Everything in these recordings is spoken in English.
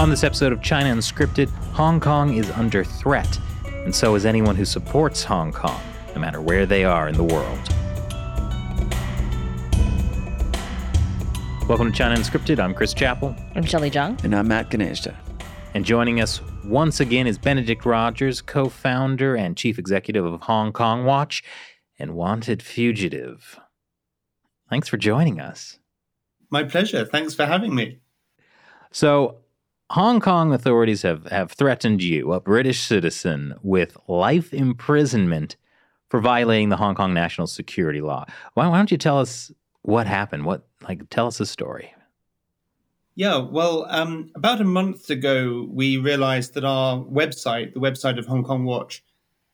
On this episode of China Unscripted, Hong Kong is under threat, and so is anyone who supports Hong Kong, no matter where they are in the world. Welcome to China Unscripted. I'm Chris Chappell. I'm Shelley Zhang. And I'm Matt Gnaizda. And joining us once again is Benedict Rogers, co founder and chief executive of Hong Kong Watch and Wanted Fugitive. Thanks for joining us. My pleasure. Thanks for having me. So, Hong Kong authorities have, have threatened you, a British citizen, with life imprisonment for violating the Hong Kong national security law. Why, why don't you tell us what happened? What like tell us a story? Yeah, well, um, about a month ago, we realized that our website, the website of Hong Kong Watch,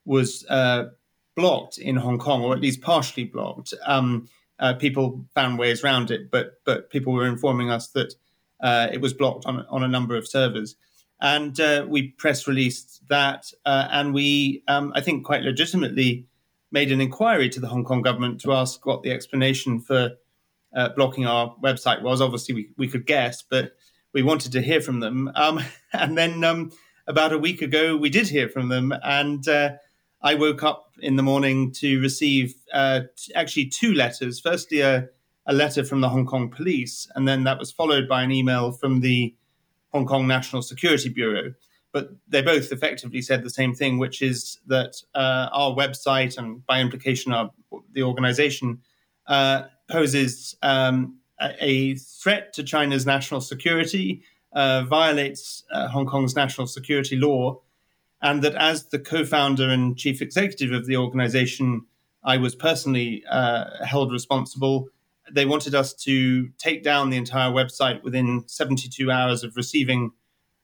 was uh, blocked in Hong Kong, or at least partially blocked. Um, uh, people found ways around it, but but people were informing us that uh, it was blocked on on a number of servers, and uh, we press released that, uh, and we um, I think quite legitimately made an inquiry to the Hong Kong government to ask what the explanation for uh, blocking our website was. Obviously, we we could guess, but we wanted to hear from them. Um, and then um, about a week ago, we did hear from them, and uh, I woke up in the morning to receive uh, actually two letters. Firstly, a, a, letter from the Hong Kong police, and then that was followed by an email from the Hong Kong National Security Bureau. But they both effectively said the same thing, which is that uh, our website and by implication our, the organization uh, poses um, a, threat to China's national security, uh, violates uh, Hong Kong's national security law, and that as the co-founder and chief executive of the organization, I was personally uh, held responsible. They wanted us to take down the entire website within 72 hours of receiving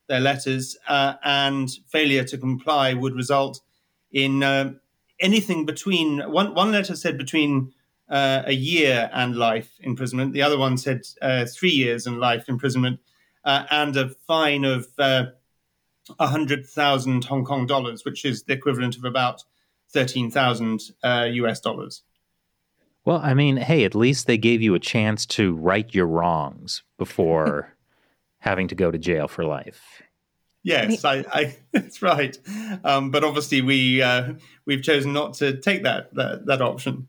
their letters, uh, and failure to comply would result in uh, anything between one. One letter said between uh, a year and life imprisonment. The other one said uh, three years and life imprisonment, uh, and a fine of hundred thousand Hong Kong dollars, which is the equivalent of about thirteen thousand US uh, dollars. Well, I mean, hey, at least they gave you a chance to right your wrongs before having to go to jail for life. Yes, I, I, that's right. Um, but obviously, we uh, we've chosen not to take that, that that option.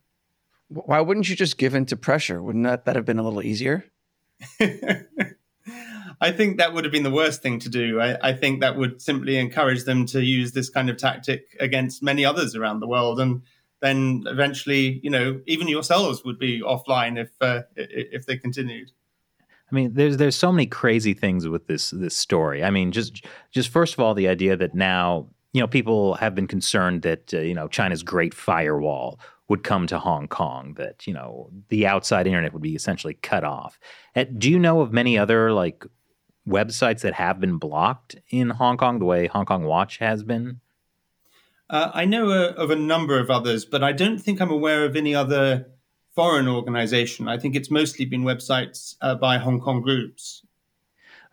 Why wouldn't you just give in to pressure? Wouldn't that, that have been a little easier? I think that would have been the worst thing to do. I, I, think that would simply encourage them to use this kind of tactic against many others around the world, and then eventually, you know, even yourselves would be offline if uh, if they continued. I mean, there's there's so many crazy things with this this story. I mean, just just first of all, the idea that now you know people have been concerned that uh, you know China's Great Firewall would come to Hong Kong, that you know the outside internet would be essentially cut off. Uh, do you know of many other like websites that have been blocked in Hong Kong the way Hong Kong Watch has been? Uh, I know a, uh, of a number of others, but I don't think I'm aware of any other foreign organization. I think it's mostly been websites uh, by Hong Kong groups.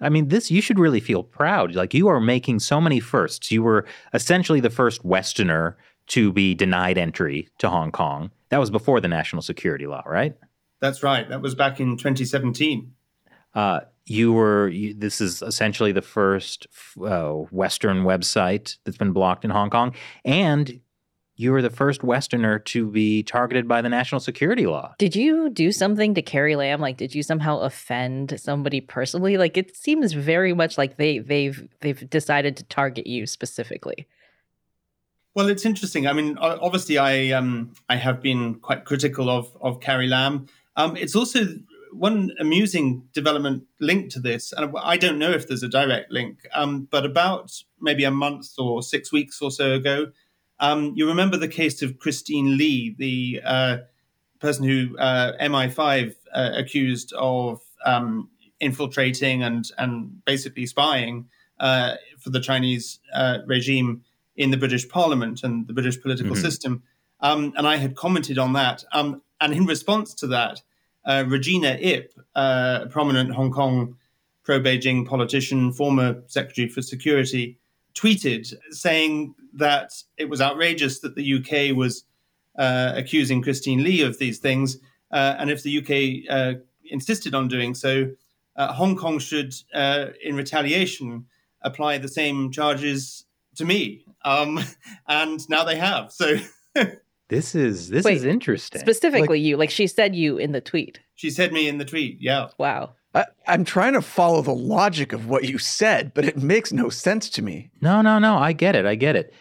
I mean, this you should really feel proud. Like you are making so many firsts. You were essentially the first Westerner to be denied entry to Hong Kong. That was before the national security law, right? That's right. That was back in 2017. Uh, you were you, this is essentially the first uh, western website that's been blocked in hong kong and you were the first westerner to be targeted by the national security law did you do something to carrie lam like did you somehow offend somebody personally like it seems very much like they they've they've decided to target you specifically well, it's interesting. I mean, obviously, I um, I have been quite critical of of Carrie Lam. Um, it's also one amusing development link to this, and I don't know if there's a direct link, um, but about maybe a month or six weeks or so ago, um, you remember the case of Christine Lee, the uh, person who uh, MI5 uh, accused of um, infiltrating and and basically spying uh, for the Chinese uh, regime in the British Parliament and the British political mm-hmm. system. Um, and I had commented on that. Um, and in response to that, uh, Regina Ip, uh, a prominent Hong Kong pro Beijing politician, former Secretary for Security, tweeted saying that it was outrageous that the UK was uh, accusing Christine Lee of these things. Uh, and if the UK uh, insisted on doing so, uh, Hong Kong should, in retaliation, apply the same charges to me. Um, and now they have. So This is this Wait, is interesting. Specifically, you like she said you in the tweet. she said me in the tweet. Yeah. Wow. I, I'm trying to follow the logic of what you said, but it makes no sense to me. No, no, no. I get it. I get it.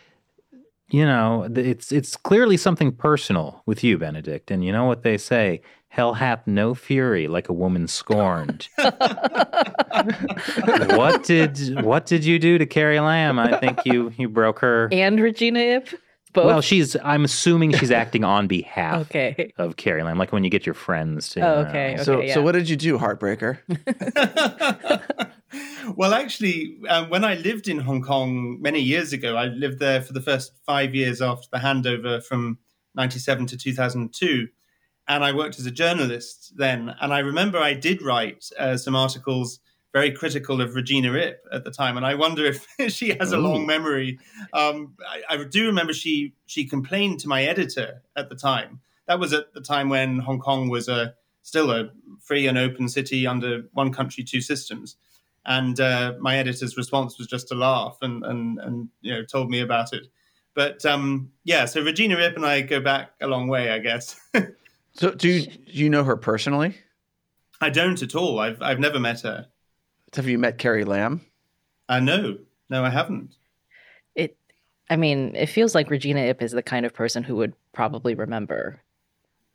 You know, it's it's clearly something personal with you, Benedict. And you know what they say: "Hell hath no fury like a woman scorned." what did what did you do to Carrie Lam? I think you you broke her. And Regina Ip? Both? Well, she's. I'm assuming she's acting on behalf okay. of Carrie Lam, like when you get your friends to. Oh, okay, okay. so, yeah. so what did you do, Heartbreaker? well, actually, um, when I lived in Hong Kong many years ago, I lived there for the first five years after the handover from 97 to 2002. And I worked as a journalist then. And I remember I did write uh, some articles very critical of Regina Ip at the time. And I wonder if she has a long memory. Um, I, I do remember she, she complained to my editor at the time. That was at the time when Hong Kong was a, still a free and open city under one country, two systems and uh, my editor's response was just to laugh and and and you know told me about it. But um, yeah, so Regina Ip and I go back a long way, I guess. So do you, do you know her personally? I don't at all. I've I've never met her. Have you met Carrie Lam? Uh, know. no, I haven't. It I mean, it feels like Regina Ip is the kind of person who would probably remember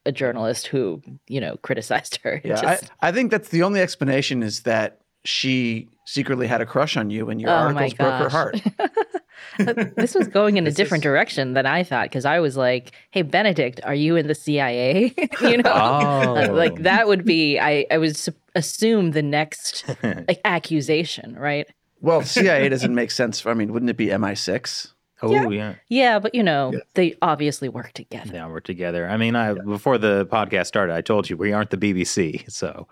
a journalist who, you know, criticized her. Yeah, just- I, I think that's the only explanation is that she secretly had a crush on you and your Oh articles broke her heart. this was going in a different is- direction than I thought because I was like, "Hey, Benedict, are you in the CIA?" you know, Uh, Oh. like that would be. I I would assume the next like accusation, right? Well, CIA doesn't make sense. For, I mean, wouldn't it be MI6? Oh yeah. Yeah, but you know, Yes. they obviously work together. They we're together. I mean, I before the podcast started, I told you we aren't the BBC, so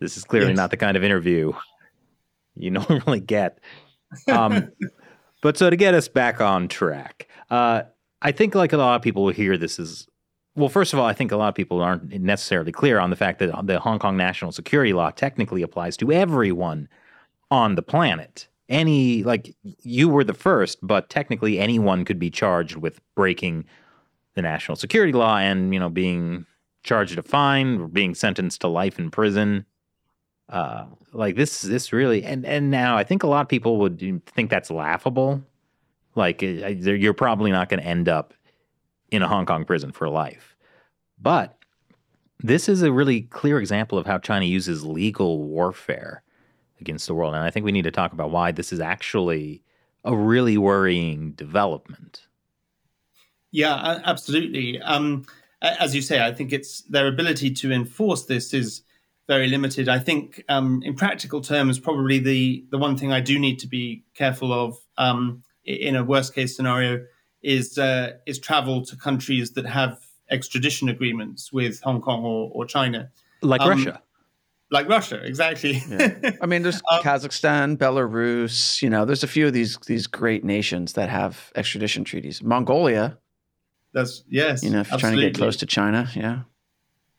this is clearly Yes. not the kind of interview you normally get. Um, but so to get us back on track, uh, I think like a lot of people will hear this is well. First of all, I think a lot of people aren't necessarily clear on the fact that the Hong Kong national security law technically applies to everyone on the planet. Any like you were the first, but technically anyone could be charged with breaking the national security law and you know being charged a fine or being sentenced to life in prison uh like this this really and and now i think a lot of people would think that's laughable. Like uh, you're probably not going to end up in a hong kong prison for life. But this is a really clear example of how china uses legal warfare against the world and i think we need to talk about why this is actually a really worrying development. Yeah, absolutely. Um, as you say, I think it's their ability to enforce this is very limited. I think, um, in practical terms, probably the the one thing I do need to be careful of um, in a worst case scenario is uh, is travel to countries that have extradition agreements with Hong Kong or, or China, like Um, russia like Russia. Exactly. I mean, there's Um, Kazakhstan, Belarus. You know, there's a few of these these great nations that have extradition treaties. Mongolia. That's yes. You know, if you're trying to get close to China, yeah.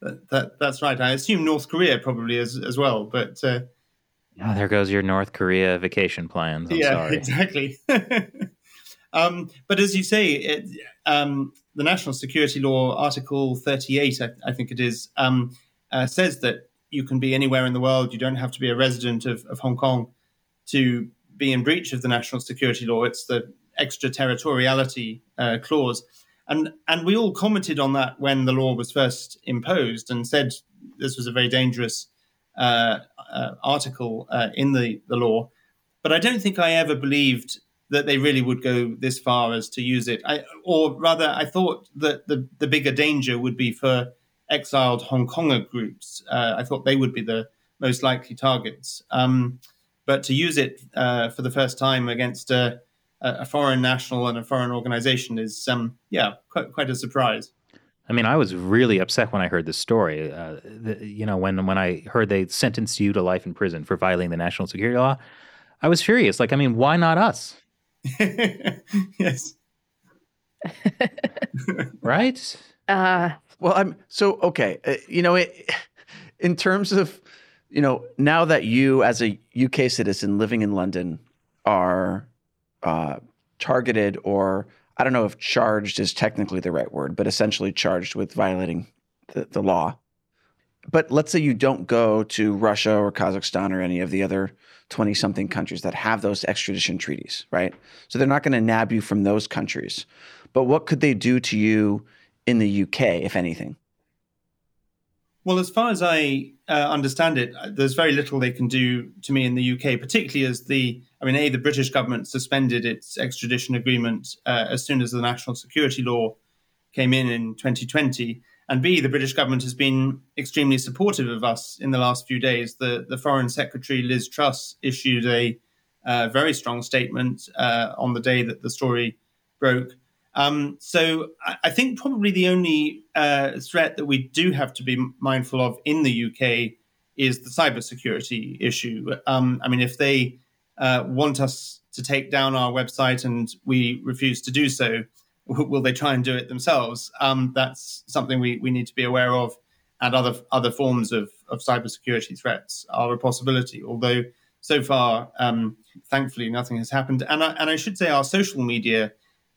That, that, that's right. I assume North Korea probably as as well, but. Uh, Oh, there goes your North Korea vacation plans. I'm yeah, sorry. exactly. um, but as you say, it, um, the National Security Law, Article 38, I, I think it is, um, uh, says that you can be anywhere in the world. You don't have to be a resident of, of Hong Kong to be in breach of the national security law. It's the extraterritoriality uh, clause. And, and we all commented on that when the law was first imposed and said this was a very dangerous uh, uh, article uh, in the, the law. But I don't think I ever believed that they really would go this far as to use it. I, or rather, I thought that the, the bigger danger would be for exiled Hong Konger groups. Uh, I thought they would be the most likely targets. Um, but to use it uh, for the first time against a, a foreign national and a foreign organization is, um, yeah, quite, quite a surprise. I mean, I was really upset when I heard this story. Uh, the, you know, when when I heard they sentenced you to life in prison for violating the national security law, I was furious. Like, I mean, why not us? yes. Right? Uh, Well, I'm so okay. Uh, you know, it, in terms of you know, now that you, as a UK citizen living in London, are uh, targeted or I don't know if charged is technically the right word, but essentially charged with violating the, the law. But let's say you don't go to Russia or Kazakhstan or any of the other 20 something countries that have those extradition treaties, right? So they're not going to nab you from those countries. But what could they do to you in the UK, if anything? Well, as far as I uh, understand it, there's very little they can do to me in the UK, particularly as the, I mean, A, the British government suspended its extradition agreement uh, as soon as the national security law came in in 2020. And B, the British government has been extremely supportive of us in the last few days. The, the Foreign Secretary, Liz Truss, issued a uh, very strong statement uh, on the day that the story broke um, so I, I, think probably the only uh, threat that we do have to be mindful of in the UK is the cybersecurity issue. Um, I mean, if they uh, want us to take down our website and we refuse to do so, will they try and do it themselves? Um, that's something we, we need to be aware of. And other other forms of, of cybersecurity threats are a possibility. Although so far, um, thankfully, nothing has happened. And I, and I should say our social media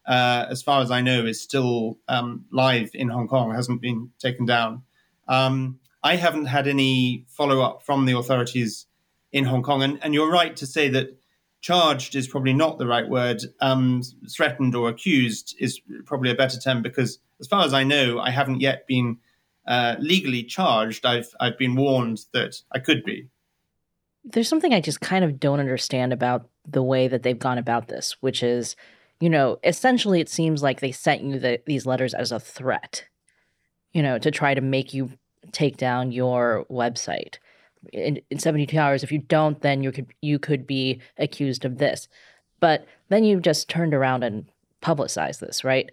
uh, as far as I know, is still um, live in Hong Kong, hasn't been taken down. Um, I haven't had any follow up from the authorities in Hong Kong. And, and, you're right to say that charged is probably not the right word. Um, threatened or accused is probably a better term because, as far as I know, I haven't yet been uh, legally charged. I've, I've been warned that I could be. There's something I just kind of don't understand about the way that they've gone about this, which is you know, essentially it seems like they sent you the, these letters as a threat, you know, to try to make you take down your website. In, in 72 hours, if you don't, then you could you could be accused of this. But then you just turned around and publicized this, right?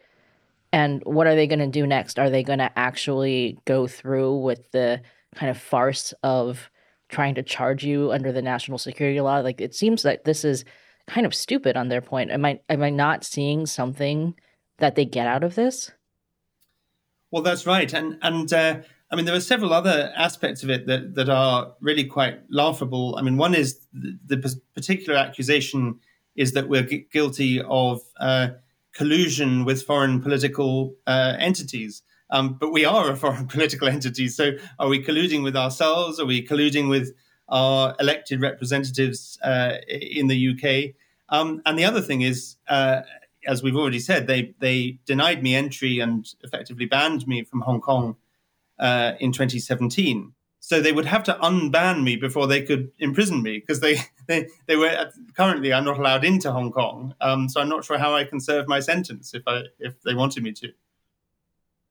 And what are they going to do next? Are they going to actually go through with the kind of farce of trying to charge you under the national security law? Like it seems that this is kind of stupid on their point. Am I am I not seeing something that they get out of this? Well, that's right, and and uh, I mean there are several other aspects of it that that are really quite laughable. I mean, one is the, the particular accusation is that we're guilty of uh, collusion with foreign political uh, entities. Um, but we are a foreign political entity. So are we colluding with ourselves? Are we colluding with our elected representatives uh, in the UK. Um, and the other thing is, uh, as we've already said, they they denied me entry and effectively banned me from Hong Kong uh, in 2017. So they would have to unban me before they could imprison me because they, they, they were currently I'm not allowed into Hong Kong. Um, so I'm not sure how I can serve my sentence if I if they wanted me to.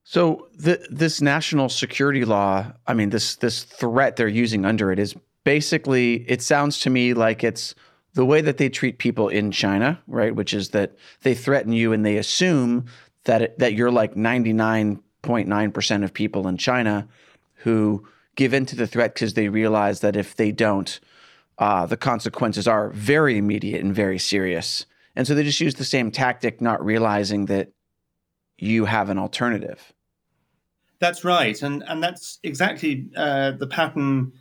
So the, this national security law, I mean, this this threat they're using under it is basically, it sounds to me like it's the way that they treat people in China, right? Which is that they threaten you and they assume that it, that you're like 99.9% of people in China who give in to the threat because they realize that if they don't, uh, the consequences are very immediate and very serious. And so they just use the same tactic, not realizing that you have an alternative. That's right, and and that's exactly uh, the pattern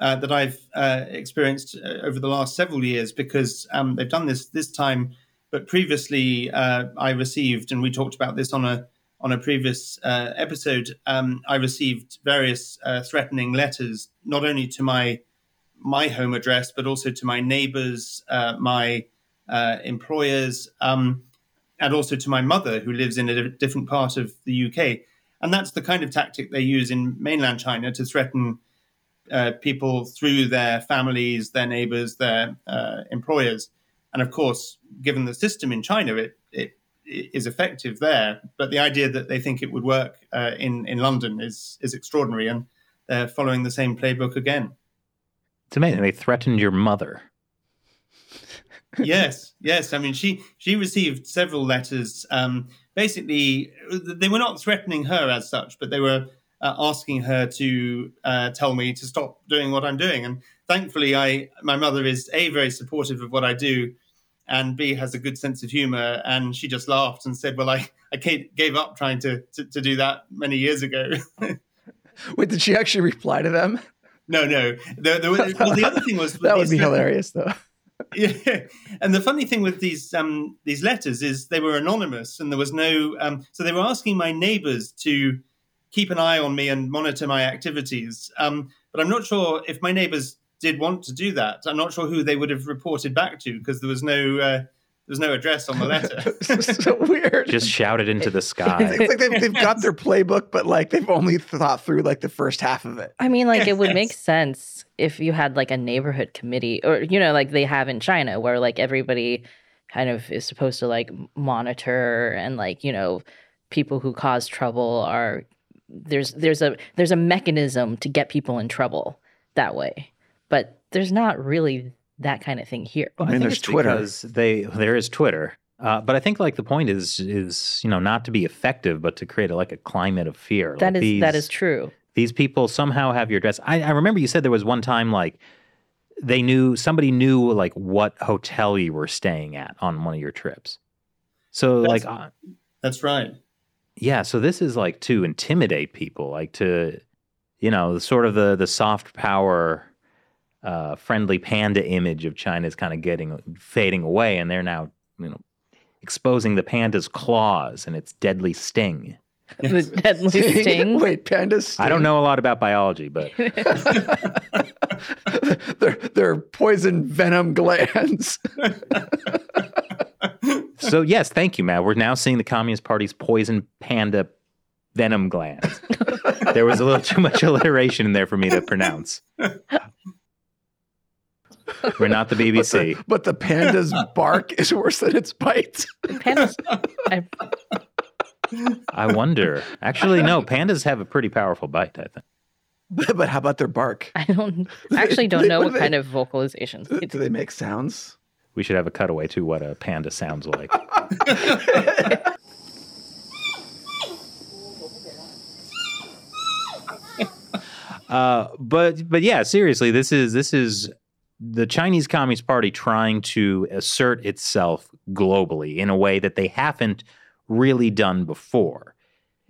uh, that I've uh, experienced uh, over the last several years because um, they've done this this time, but previously uh, I received, and we talked about this on a on a previous uh, episode. Um, I received various threatening letters, not only to my my home address, but also to my neighbours, my employers, um, and also to my mother, who lives in a different part of the UK. And that's the kind of tactic they use in mainland China to threaten uh, people through their families, their neighbors, their uh, employers. And of course, given the system in China, it, it, it is effective there. But the idea that they think it would work uh, in, in London is, is extraordinary. And they're following the same playbook again. It's amazing. They threatened your mother. yes, yes. I mean, she she received several letters. Um, basically, they were not threatening her as such, but they were uh, asking her to uh, tell me to stop doing what I'm doing. And thankfully, I my mother is a very supportive of what I do, and B has a good sense of humor. And she just laughed and said, "Well, I I gave up trying to to, to do that many years ago." Wait, did she actually reply to them? no, no. The, the, well, the other thing was that would be hilarious, though. Yeah, and the funny thing with these um, these letters is they were anonymous, and there was no. Um, so they were asking my neighbours to keep an eye on me and monitor my activities. Um, but I'm not sure if my neighbours did want to do that. I'm not sure who they would have reported back to because there was no. Uh, there's no address on the letter. so weird. Just shouted into the sky. it's like they've, they've got their playbook, but like they've only thought through like the first half of it. I mean, like it would make sense if you had like a neighborhood committee or, you know, like they have in China where like everybody kind of is supposed to like monitor and like, you know, people who cause trouble are there's there's a there's a mechanism to get people in trouble that way. But there's not really that kind of thing here. Well, I, mean, there's Twitter. Because they there is Twitter. Uh, but I think like the point is is you know not to be effective, but to create a, like a climate of fear. That like is these, that is true. These people somehow have your address. I, I remember you said there was one time like they knew somebody knew like what hotel you were staying at on one of your trips. So That's- like uh, That's right. Yeah, so this is like to intimidate people, like to you know the sort of the the soft power uh, friendly panda image of China is kind of getting fading away, and they're now you know exposing the panda's claws and its deadly sting. The deadly sting. Wait, pandas. I don't know a lot about biology, but they're they're poison venom glands. so yes, thank you, Matt. We're now seeing the Communist Party's poison panda venom glands. there was a little too much alliteration in there for me to pronounce. We're not the BBC. But the, but the panda's bark is worse than its bite. Pandas, I, I wonder. Actually, no. Pandas have a pretty powerful bite. I think. but how about their bark? I don't I actually don't They- know what what do kind of vocalizations. Do do. they make sounds? We should have a cutaway to what a panda sounds like. uh, but but yeah, seriously, this is this is the Chinese Communist Party trying to assert itself globally in a way that they haven't really done before.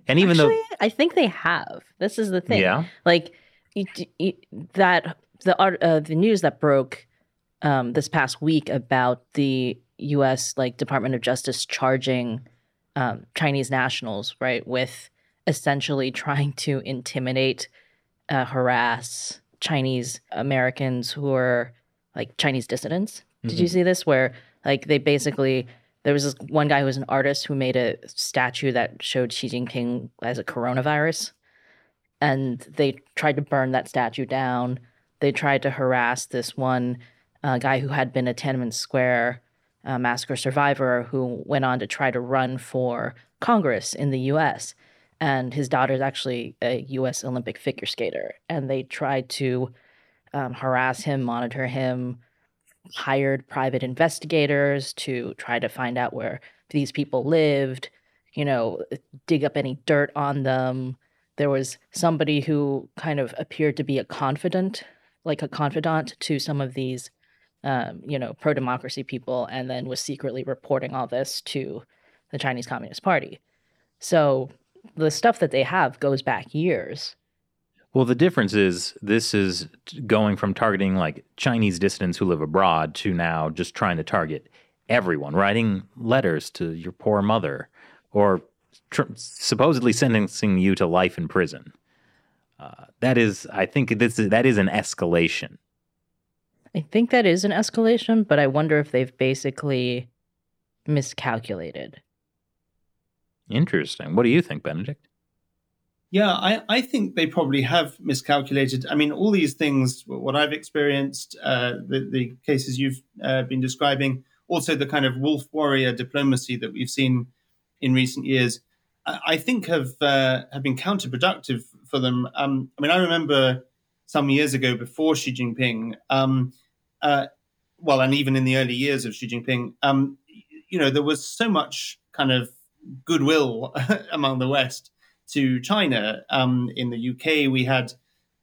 And even Actually, I think they have. This is the thing. yeah, like you, you, that the art uh, the news that broke um, this past week about the U.S. like Department of Justice charging um, Chinese nationals right with essentially trying to intimidate, uh, harass Chinese Americans who are like Chinese dissidents. Did you Mhm. see this? Where like they basically there was this one guy who was an artist who made a statue that showed Xi Jinping as a coronavirus and they tried to burn that statue down. They tried to harass this one uh, guy who had been a Tiananmen Square uh, massacre survivor who went on to try to run for Congress in the U.S. And his daughter is actually a U.S. Olympic figure skater. And they tried to um, harass him, monitor him, hired private investigators to try to find out where these people lived, you know, dig up any dirt on them there was somebody who kind of appeared to be a confidant, like a confidant to some of these, um, you know, pro democracy people, and then was secretly reporting all this to the Chinese Communist Party. So the stuff that they have goes back years. Well, the difference is this is going from targeting like Chinese dissidents who live abroad to now just trying to target everyone, writing letters to your poor mother or tr- supposedly sentencing you to life in prison. Uh, that is, I think this is, that is an escalation. I think that is an escalation, but I wonder if they've basically miscalculated. Interesting. What do you think, Benedict? Yeah, I, I think they probably have miscalculated. I mean, all these things, what I've experienced, uh, the, the cases you've uh, been describing, also the kind of wolf warrior diplomacy that we've seen in recent years, I, I think have uh, have been counterproductive for them. Um, I mean, I remember some years ago before Xi Jinping, um, uh, well, and even in the early years of Xi Jinping, um, you know, there was so much kind of goodwill among the West to China. Um, in the UK, we had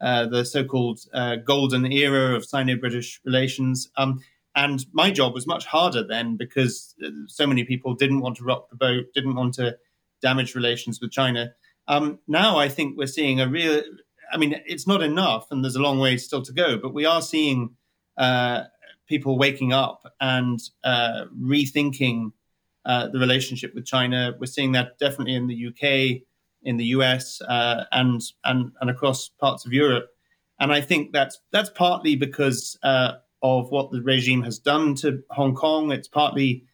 uh, the so-called uh, golden era of Sino-British relations. Um, and my job was much harder then because uh, so many people didn't want to rock the boat, didn't want to damage relations with China. Um, now I think we're seeing a real I mean, it's not enough, and there's a long way still to go. But we are seeing uh, people waking up and uh, rethinking uh, the relationship with China. We're seeing that definitely in the UK, in the US, uh, and and and across parts of Europe. And I think that's that's partly because uh, of what the regime has done to Hong Kong. It's partly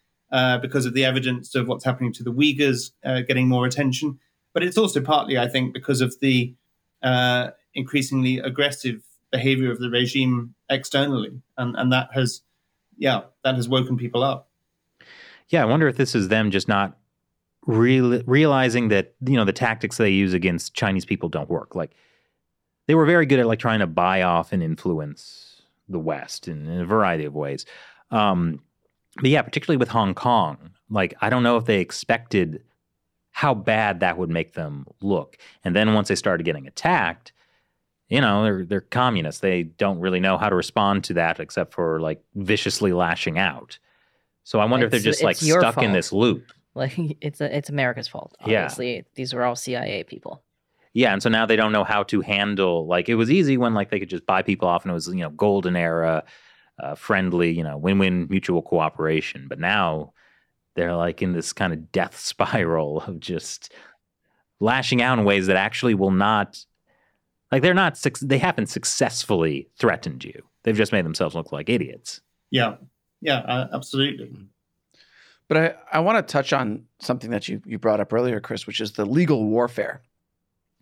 because of the evidence of what's happening to the Uyghurs getting more attention. But it's also partly, I think, because of the increasingly aggressive behavior of the regime externally, and and that has, yeah, that has woken people up. Yeah, I wonder if this is them just not real, realizing that you know the tactics they use against Chinese people don't work. Like they were very good at like trying to buy off and influence the West in, in a variety of ways. Um, but yeah, particularly with Hong Kong, like I don't know if they expected how bad that would make them look. And then once they started getting attacked, you know, they're they're communists. They don't really know how to respond to that except for like viciously lashing out. So I wonder It's- if they're just like stuck in this loop. Like it's a, it's America's fault. Yeah. Obviously, these were all CIA people. Yeah, and so now they don't know how to handle like it was easy when like they could just buy people off and it was you know golden era, uh, friendly, you know, win-win mutual cooperation. But now they're like in this kind of death spiral of just lashing out in ways that actually will not like they're not suc- they haven't successfully threatened you. They've just made themselves look like idiots. Yeah, yeah, uh, absolutely. But I, I want to touch on something that you, you brought up earlier, Chris, which is the legal warfare,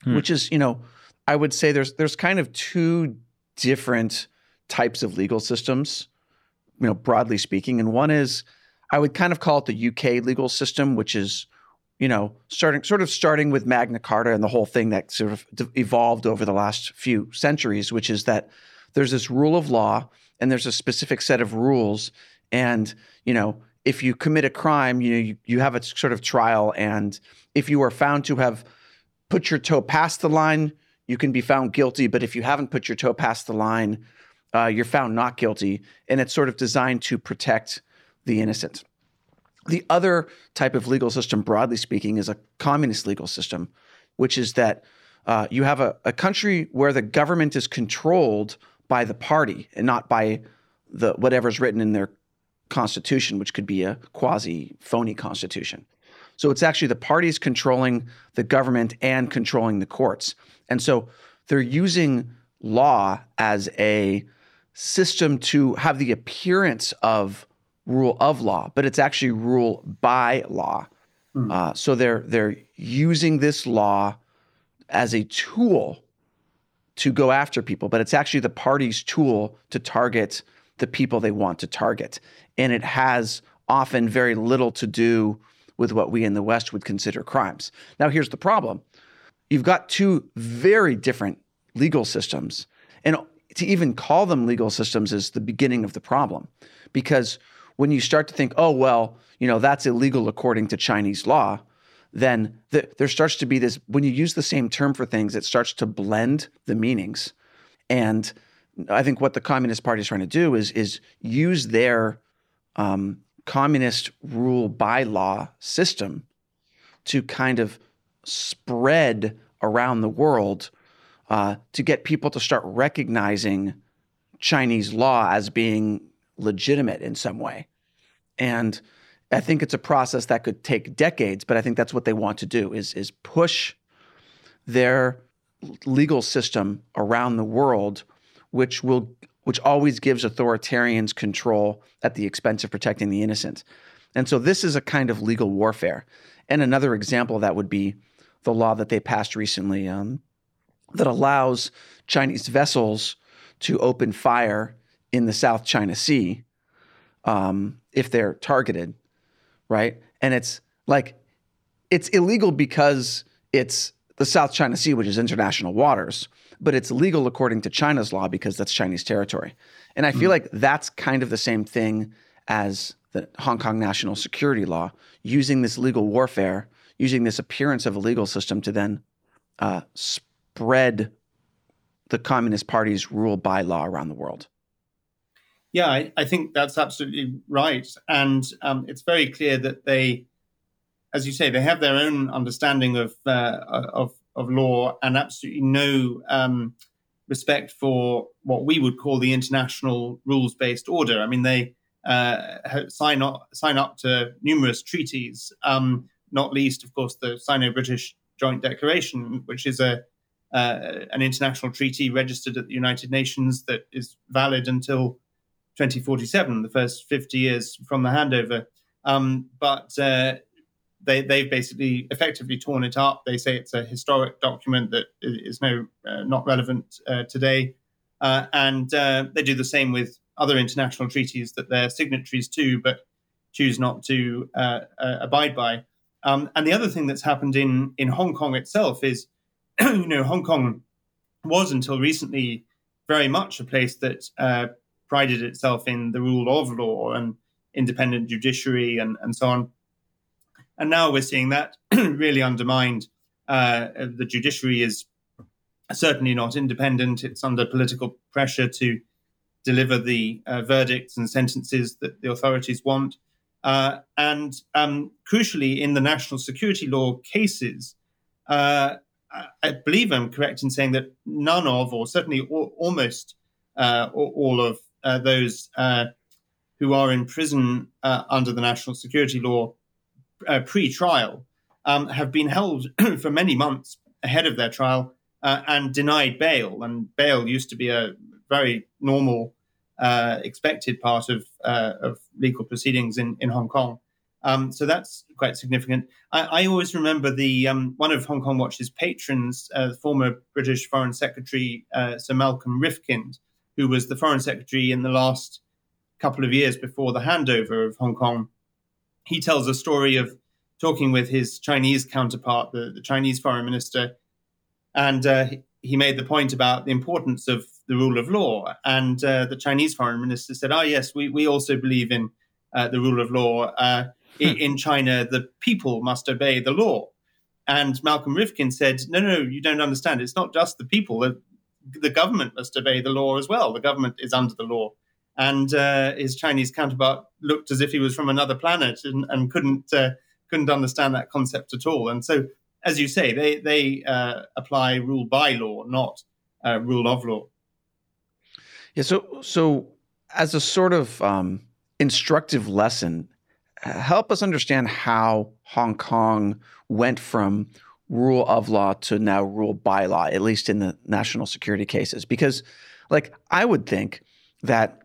Hmm. which is, you know, I would say there's there's kind of two different types of legal systems, you know, broadly speaking. And one is I would kind of call it the UK legal system, which is, you know, starting sort of starting with Magna Carta and the whole thing that sort of evolved over the last few centuries, which is that there's this rule of law and there's a specific set of rules. And you know if you commit a crime you know you, you have a sort of trial. And if you are found to have put your toe past the line you can be found guilty. But if you haven't put your toe past the line uh, you're found not guilty. And it's sort of designed to protect the innocent the other type of legal system broadly speaking is a communist legal system which is that uh, you have a, a country where the government is controlled by the party and not by the whatever's written in their constitution, which could be a quasi phony constitution. So it's actually the parties controlling the government and controlling the courts. And so they're using law as a system to have the appearance of rule of law, but it's actually rule by law. Uh, so they're they're using this law as a tool to go after people, but it's actually the party's tool to target the people they want to target. And it has often very little to do with what we in the West would consider crimes. Now, here's the problem you've got two very different legal systems. And to even call them legal systems is the beginning of the problem. Because when you start to think, oh, well, you know, that's illegal according to Chinese law, then the, there starts to be this when you use the same term for things, it starts to blend the meanings. And I think what the Communist Party is trying to do is is use their um, communist rule by law system to kind of spread around the world uh, to get people to start recognizing Chinese law as being legitimate in some way. And I think it's a process that could take decades, but I think that's what they want to do is is push their legal system around the world, which will which always gives authoritarians control at the expense of protecting the innocent. And so this is a kind of legal warfare. And another example of that would be the law that they passed recently um, that allows Chinese vessels to open fire in the South China Sea um, if they're targeted, right? And it's like it's illegal because it's the South China Sea, which is international waters, but it's legal according to China's law because that's Chinese territory. And I feel like that's kind of the same thing as the Hong Kong national security law, using this legal warfare, using this appearance of a legal system to then uh, spread the Communist Party's rule by law around the world. Yeah, I, I think that's absolutely right. And um, it's very clear that they, as you say, they have their own understanding of uh, of of law and absolutely no um, respect for what we would call the international rules based order. I mean, they uh, sign, up, sign up to numerous treaties, um, not least, of course, the Sino British Joint Declaration, which is a uh, an international treaty registered at the United Nations that is valid until 2047, the first 50 years from the handover. Um, but uh, they, they've basically effectively torn it up. They say it's a historic document that is no uh, not relevant uh, today, uh, and uh, they do the same with other international treaties that they're signatories to, but choose not to uh, abide by. Um, and the other thing that's happened in in Hong Kong itself is, you know, Hong Kong was until recently very much a place that prided itself in the rule of law and independent judiciary and, and so on. And now we're seeing that really undermined. Uh, the judiciary is certainly not independent. It's under political pressure to deliver the uh, verdicts and sentences that the authorities want. Uh, and um, crucially, in the national security law cases, uh, I believe I'm correct in saying that none of, or certainly all, almost uh, all of uh, those who are in prison under the national security law uh, pre-trial um, have been held for many months ahead of their trial uh, and denied bail. And bail used to be a very normal, uh, expected part of, uh, of legal proceedings in, in Hong Kong. Um, so that's quite significant. I, I always remember the um, one of Hong Kong Watch's patrons, uh, former British Foreign Secretary uh, Sir Malcolm Rifkind, who was the Foreign Secretary in the last couple of years before the handover of Hong Kong he tells a story of talking with his Chinese counterpart, the, the Chinese foreign minister, and uh, he made the point about the importance of the rule of law. And uh, the Chinese foreign minister said, "Oh yes, we we also believe in uh, the rule of law. Uh, in, hmm. in China, the people must obey the law." And Malcolm Rifkind said, "No, no, you don't understand. It's not just the people. The, government must obey the law as well. The government is under the law." and uh, his Chinese counterpart looked as if he was from another planet and, and couldn't uh, couldn't understand that concept at all. And so, as you say, they they uh, apply rule by law, not uh, rule of law. Yeah. So so as a sort of um, instructive lesson, help us understand how Hong Kong went from rule of law to now rule by law, at least in the national security cases. Because, like, I would think that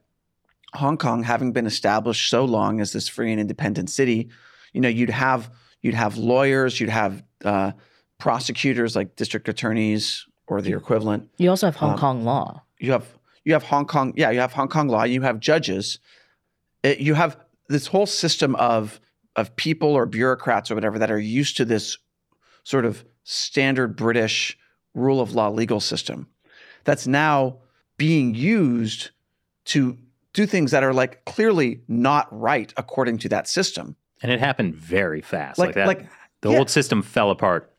Hong Kong having been established so long as this free and independent city, you know, you'd have you'd have lawyers, you'd have uh, prosecutors like district attorneys or the equivalent. You also have Hong um, Kong law. You have you have Hong Kong, yeah, you have Hong Kong law. You have judges. It, you have this whole system of of people or bureaucrats or whatever that are used to this sort of standard British rule of law legal system that's now being used to do things that are like clearly not right according to that system. And it happened very fast. Like, like that. Like, the yeah. old system fell apart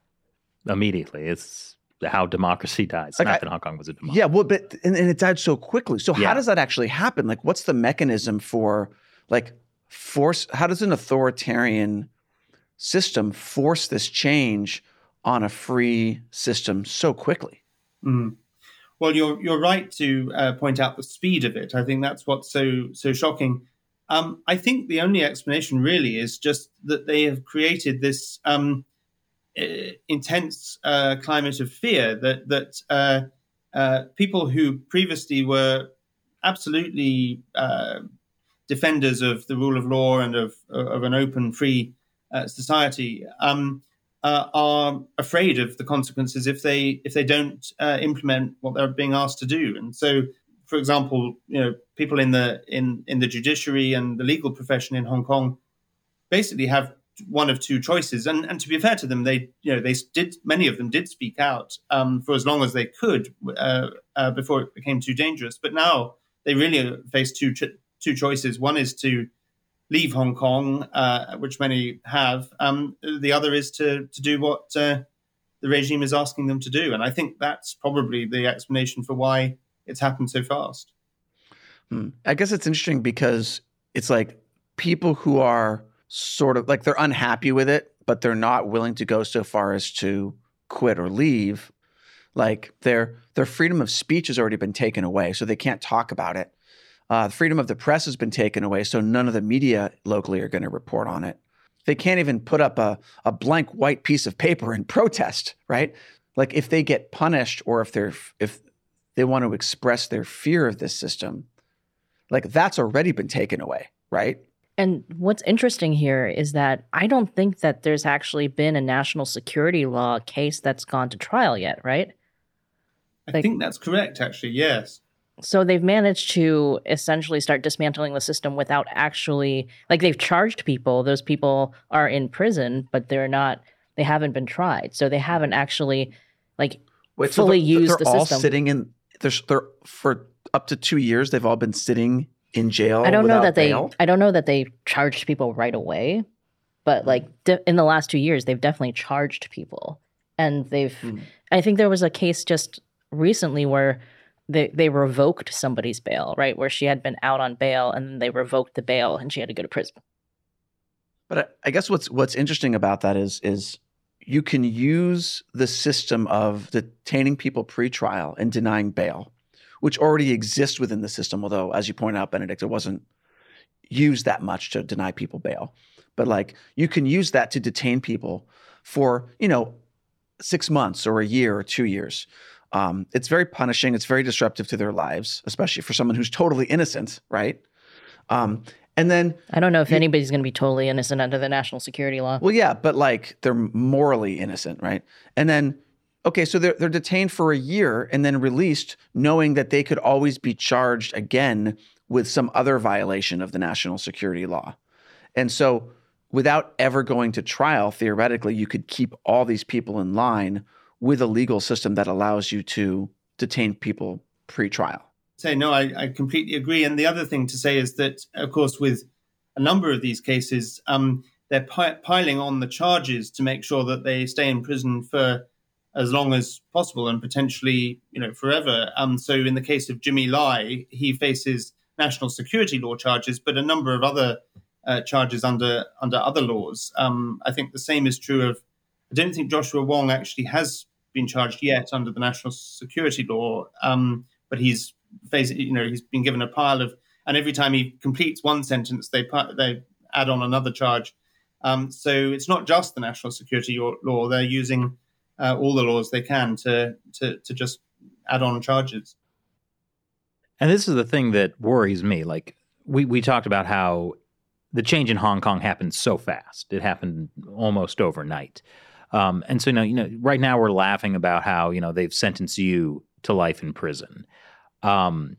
immediately. It's how democracy dies. Like not I, that Hong Kong was a democracy. Yeah, well, but and, and it died so quickly. So yeah. how does that actually happen? Like, what's the mechanism for like force? How does an authoritarian system force this change on a free system so quickly? Mm. Well, you're you're right to uh, point out the speed of it. I think that's what's so so shocking. Um, I think the only explanation really is just that they have created this um, uh, intense uh, climate of fear that that uh, uh people who previously were absolutely uh, defenders of the rule of law and of of an open, free uh, society. Um, uh, are afraid of the consequences if they if they don't uh, implement what they're being asked to do. And so, for example, you know, people in the in in the judiciary and the legal profession in Hong Kong basically have one of two choices. And and to be fair to them, they you know they did many of them did speak out um, for as long as they could uh, uh before it became too dangerous. But now they really face two two choices. One is to leave Hong Kong, uh, which many have. Um, the other is to to do what uh, the regime is asking them to do, and I think that's probably the explanation for why it's happened so fast. Hmm. I guess it's interesting because it's like people who are sort of like they're unhappy with it, but they're not willing to go so far as to quit or leave, like their their freedom of speech has already been taken away, so they can't talk about it. Uh, the freedom of the press has been taken away, so none of the media locally are going to report on it. They can't even put up a, a blank white piece of paper and protest, right? Like if they get punished or if they're if they want to express their fear of this system, like that's already been taken away, right? And what's interesting here is that I don't think that there's actually been a national security law case that's gone to trial yet, right? I like, think that's correct, actually, yes. So they've managed to essentially start dismantling the system without actually, like, they've charged people. Those people are in prison, but they're not, they haven't been tried. So they haven't actually, like, Wait, fully so they're, used they're the all system. sitting in, they're, they're, for up to two years, they've all been sitting in jail. I don't know that bail? they. I don't know that they charged people right away, but like in the last two years, they've definitely charged people, and they've. Mm. I think there was a case just recently where they they revoked somebody's bail, right? Where she had been out on bail, and they revoked the bail, and she had to go to prison. But I, I guess what's what's interesting about that is is you can use the system of detaining people pre-trial and denying bail which already exists within the system. Although, as you point out, Benedict, it wasn't used that much to deny people bail. But like you can use that to detain people for you know six months or a year or two years. Um, it's very punishing. It's very disruptive to their lives, especially for someone who's totally innocent, right? Um, and then I don't know if you, anybody's going to be totally innocent under the national security law. Well, yeah, but like they're morally innocent, right? And then Okay, so they're, they're detained for a year and then released, knowing that they could always be charged again with some other violation of the national security law. And so, without ever going to trial, theoretically, you could keep all these people in line with a legal system that allows you to detain people pre trial. Say, no, I, I, completely agree. And the other thing to say is that, of course, with a number of these cases, um, they're pi- piling on the charges to make sure that they stay in prison for as long as possible and potentially, you know, forever. Um, so in the case of Jimmy Lai, he faces national security law charges, but a number of other uh, charges under under other laws. Um, I think the same is true of. I don't think Joshua Wong actually has been charged yet under the national security law, um, but he's facing. You know, he's been given a pile of, and every time he completes one sentence, they they add on another charge. Um, so it's not just the national security law; they're using uh, all the laws they can to to to just add on charges. And this is the thing that worries me. Like we we talked about how the change in Hong Kong happened so fast; it happened almost overnight. Um, and so, know, you know, right now we're laughing about how you know they've sentenced you to life in prison. Um,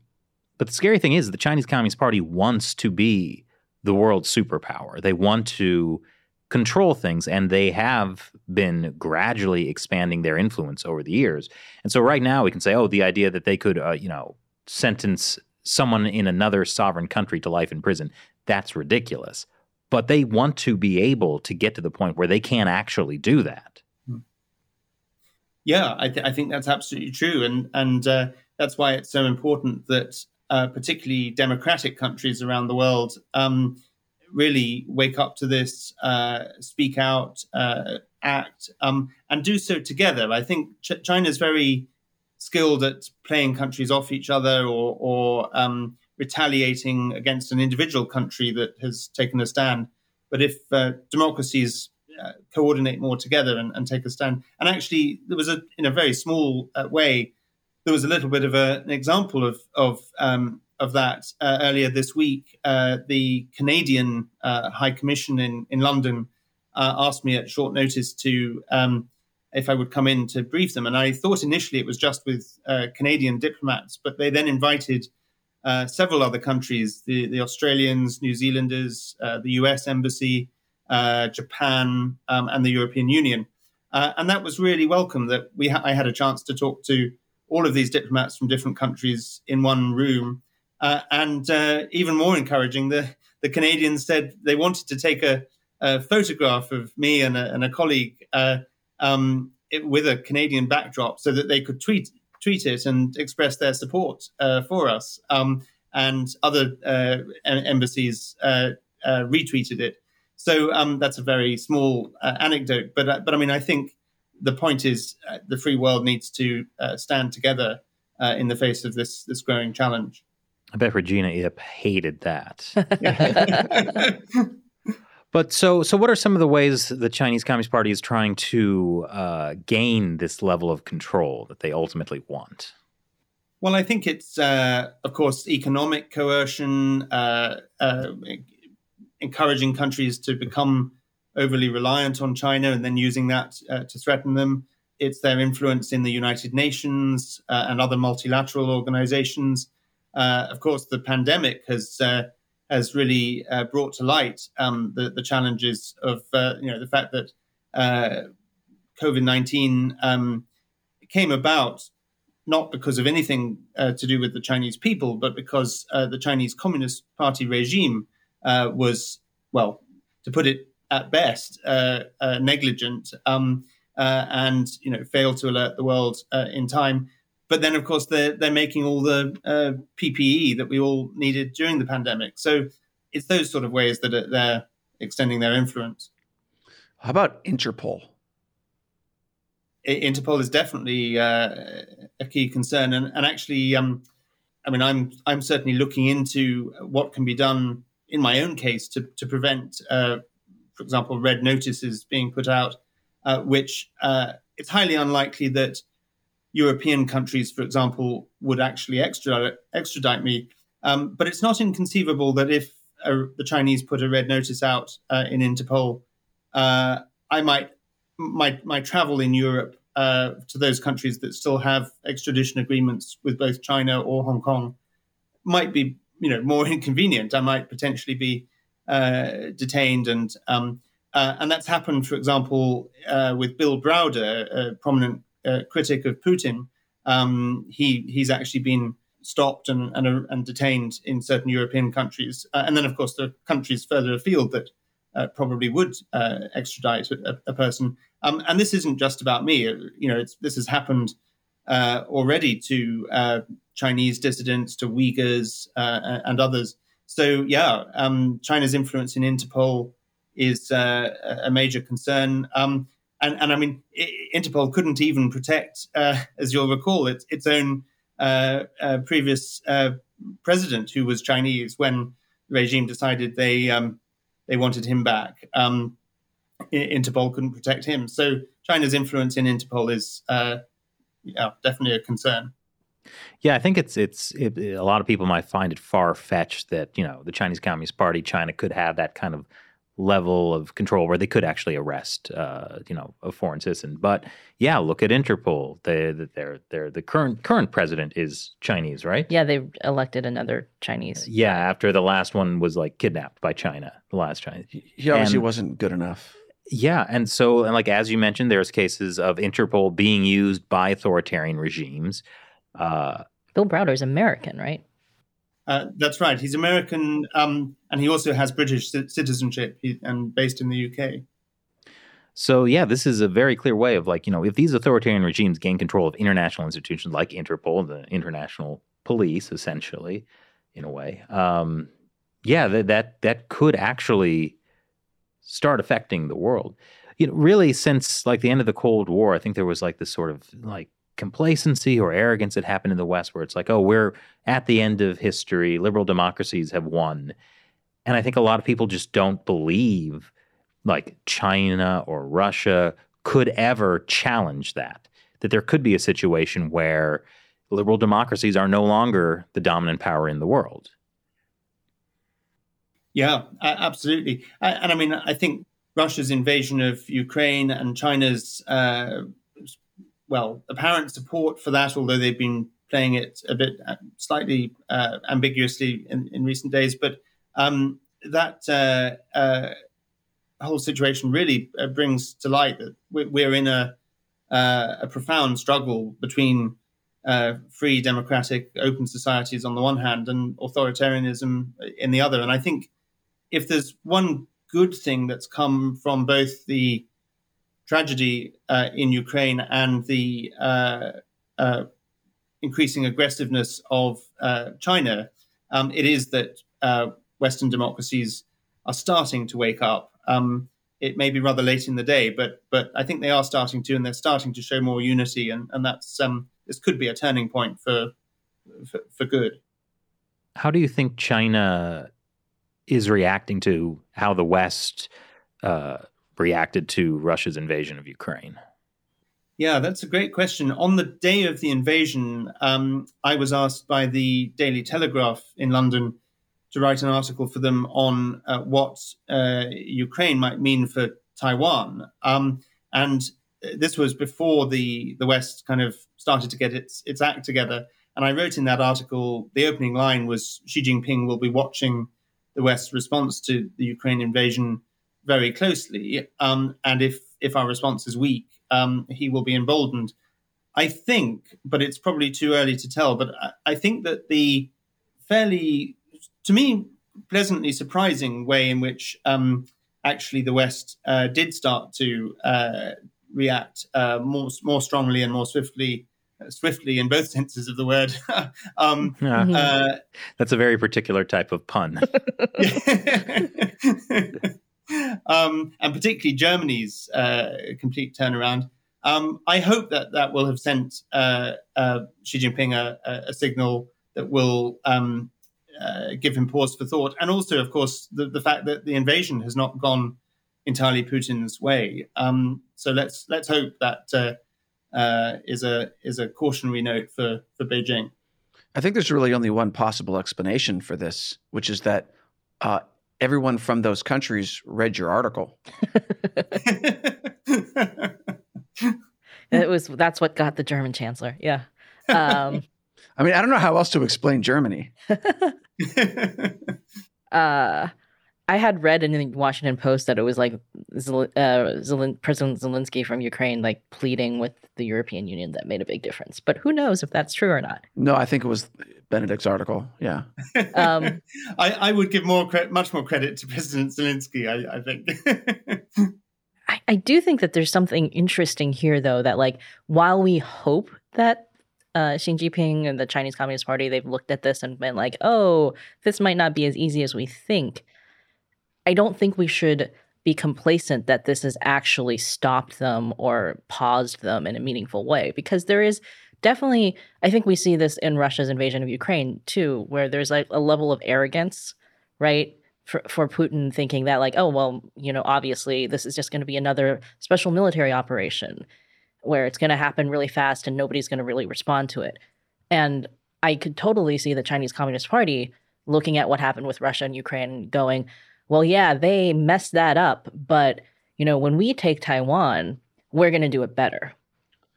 but the scary thing is, the Chinese Communist Party wants to be the world superpower. They want to control things and they have been gradually expanding their influence over the years and so right now we can say oh the idea that they could uh, you know sentence someone in another sovereign country to life in prison that's ridiculous but they want to be able to get to the point where they can't actually do that hmm. yeah i, th- I think that's absolutely true and and uh, that's why it's so important that uh, particularly democratic countries around the world um, really wake up to this, uh, speak out, uh, act, um, and do so together. I think Ch- China is very skilled at playing countries off each other or, or um, retaliating against an individual country that has taken a stand. But if uh, democracies uh, coordinate more together and, and, take a stand, and actually, there was a in a very small uh, way, there was a little bit of a, an example of of um, of that uh, earlier this week. Uh, the Canadian uh, High Commission in in London asked me at short notice to um, if I would come in to brief them, and I thought initially it was just with Canadian diplomats, but they then invited. Uh, several other countries, the, the Australians, New Zealanders, the US Embassy, Japan, um, and the European Union. and that was really welcome that we ha- I had a chance to talk to all of these diplomats from different countries in one room uh, and uh, even more encouraging, the, the Canadians said they wanted to take a, a photograph of me and a, and a colleague uh, um, it, with a Canadian backdrop so that they could tweet tweet it and express their support uh, for us. Um, and other uh, embassies uh, retweeted it. So um, that's a very small anecdote, but but I mean I think the point is, uh, the free world needs to uh, stand together uh, in the face of this this growing challenge. I bet Regina Ip hated that. but so, so what are some of the ways the Chinese Communist Party is trying to uh, gain this level of control that they ultimately want? Well, I think it's, uh, of course, economic coercion, uh, uh encouraging countries to become overly reliant on China and then using that uh, to threaten them. It's their influence in the United Nations uh, and other multilateral organizations. Of course, the pandemic has has really uh, brought to light um, the, the, challenges of uh, you know the fact that COVID nineteen um, came about not because of anything to do with the Chinese people, but because the Chinese Communist Party regime was well, to put it at best uh, uh, negligent um, uh, and you know fail to alert the world in time. But then, of course, they're they're making all the PPE that we all needed during the pandemic. So it's those sort of ways that they're extending their influence. How about Interpol? Interpol is definitely uh, a key concern, and, and actually, um, I mean, I'm I'm certainly looking into what can be done in my own case to to prevent uh, for example, red notices being put out, uh, which uh, it's highly unlikely that European countries, for example, would actually extradite, extradite me. Um, but it's not inconceivable that if uh, the Chinese put a red notice out uh, in Interpol, uh, I might my my travel in Europe uh, to those countries that still have extradition agreements with both China or Hong Kong might be you know more inconvenient. I might potentially be uh, detained, and um, and that's happened, for example, with Bill Browder, a prominent uh, critic of Putin. Um, he he's actually been stopped and and, and detained in certain European countries, uh, and then of course are countries further afield that probably would extradite a, a person. Um, and this isn't just about me. You know, this has happened already to Chinese dissidents, to Uyghurs, and others. So yeah, um, China's influence in Interpol is uh, a major concern. Um, and, and I mean, Interpol couldn't even protect, uh, as you'll recall, its, its own uh, uh previous uh, president, who was Chinese, when the regime decided they um, they wanted him back. Um, Interpol couldn't protect him. So China's influence in Interpol is uh, yeah, definitely a concern. Yeah, I think it's it's it, a lot of people might find it far fetched that you know the Chinese Communist Party, China could have that kind of level of control where they could actually arrest uh, you know a foreign citizen. But yeah, look at Interpol. They they're they're the current current president is Chinese, right? Yeah, they elected another Chinese. Yeah, after the last one was like kidnapped by China, the last Chinese. He obviously and, wasn't good enough. Yeah, and so and like as you mentioned, there's cases of Interpol being used by authoritarian regimes. Uh, Bill Browder is American, right? Uh, that's right. He's American, um, and he also has British citizenship he, and based in the UK. So yeah, this is a very clear way of like you know if these authoritarian regimes gain control of international institutions like Interpol, the international police, essentially, in a way, um, yeah, that that that could actually start affecting the world. You know, really, since like the end of the Cold War, I think there was like this sort of like complacency or arrogance that happened in the West, where it's like, oh, we're at the end of history, liberal democracies have won. And I think a lot of people just don't believe like China or Russia could ever challenge that, that there could be a situation where liberal democracies are no longer the dominant power in the world. Yeah, absolutely. And I mean, I think Russia's invasion of Ukraine and China's uh, well, apparent support for that, although they've been playing it a bit uh, slightly uh, ambiguously in, in, recent days. But um, that uh, uh, whole situation really uh, brings to light that we're in a, a profound struggle between free, democratic, open societies on the one hand and authoritarianism in the other. And I think if there's one good thing that's come from both the tragedy uh, in Ukraine and the uh, uh, increasing aggressiveness of uh, China, um, it is that Western democracies are starting to wake up. Um, it may be rather late in the day, but but I think they are starting to, and they're starting to show more unity, and and that's um, this could be a turning point for, for, for good. How do you think China is reacting to how the West uh, reacted to Russia's invasion of Ukraine? Yeah, that's a great question. On the day of the invasion, um, I was asked by the Daily Telegraph in London to write an article for them on uh, what uh, Ukraine might mean for Taiwan. Um, and this was before the, the West kind of started to get its, its act together. And I wrote in that article, the opening line was Xi Jinping will be watching the West's response to the Ukraine invasion very closely. Um, and if, if our response is weak, um, he will be emboldened. I think, but it's probably too early to tell, but I, I think that the fairly, to me, pleasantly surprising way in which um, actually the West uh, did start to uh, react uh, more more strongly and more swiftly, uh, swiftly in both senses of the word. um, yeah. Uh, That's a very particular type of pun. um, and particularly Germany's uh, complete turnaround. Um, I hope that that will have sent uh, uh, Xi Jinping a, a, signal that will um, uh, give him pause for thought, and also, of course, the, the, fact that the invasion has not gone entirely Putin's way. Um, so let's let's hope that uh, uh, is a is a cautionary note for for Beijing. I think there's really only one possible explanation for this, which is that everyone from those countries read your article. it was that's what got the German chancellor. Yeah. Um, I mean, I don't know how else to explain Germany. uh, I had read in the Washington Post that it was like Zel- uh, Zelen- President Zelensky from Ukraine like pleading with the European Union that made a big difference. But who knows if that's true or not? No, I think it was Benedict's article. Yeah. Um, I, I, would give more credit, much more credit to President Zelensky. I, I think. I, I do think that there's something interesting here, though, that like while we hope that uh, Xi Jinping and the Chinese Communist Party they've looked at this and been like, oh, this might not be as easy as we think. I don't think we should be complacent that this has actually stopped them or paused them in a meaningful way because there is definitely i think we see this in russia's invasion of ukraine too where there's like a level of arrogance right for, for putin thinking that like oh well you know obviously this is just going to be another special military operation where it's going to happen really fast and nobody's going to really respond to it. And i could totally see the chinese communist party looking at what happened with russia and ukraine going well yeah they messed that up but you know when we take taiwan we're going to do it better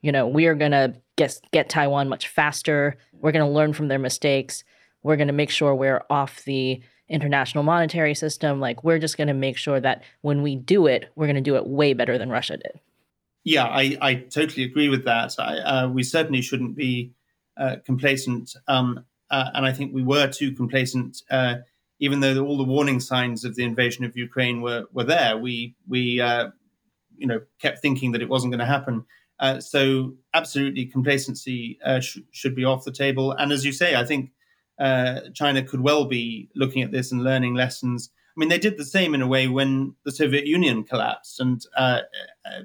you know we are going to get get Taiwan much faster. We're going to learn from their mistakes. We're going to make sure we're off the international monetary system. Like we're just going to make sure that when we do it, we're going to do it way better than Russia did. Yeah, I, I totally agree with that. I, uh, we certainly shouldn't be uh, complacent, um, uh, and I think we were too complacent. Even though all the warning signs of the invasion of Ukraine were were there, we we uh, you know kept thinking that it wasn't going to happen. Uh, so absolutely, complacency uh, sh- should be off the table. And as you say, I think uh, China could well be looking at this and learning lessons. I mean, they did the same in a way when the Soviet Union collapsed, and uh,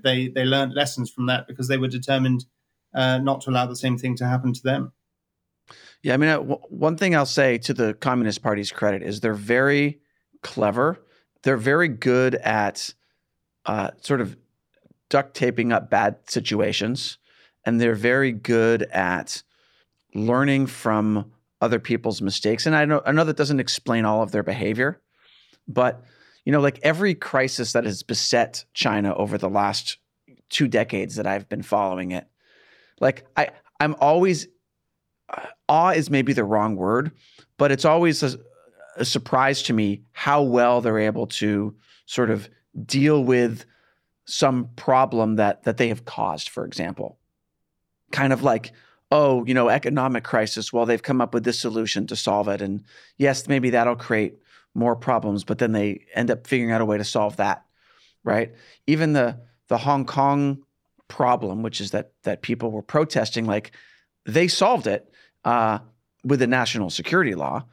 they they learned lessons from that because they were determined uh, not to allow the same thing to happen to them. Yeah, I mean, w- one thing I'll say to the Communist Party's credit is they're very clever. They're very good at sort of duct taping up bad situations, and they're very good at learning from other people's mistakes. And I know I know that doesn't explain all of their behavior, but you know, like every crisis that has beset China over the last two decades that I've been following it, like I I'm always uh, awe is maybe the wrong word, but it's always a, a surprise to me how well they're able to sort of deal with some problem that that they have caused, for example. Kind of like, oh, you know, economic crisis. Well, they've come up with this solution to solve it. And yes, maybe that'll create more problems, but then they end up figuring out a way to solve that. Right. Even the the Hong Kong problem, which is that that people were protesting, like they solved it uh, with the national security law.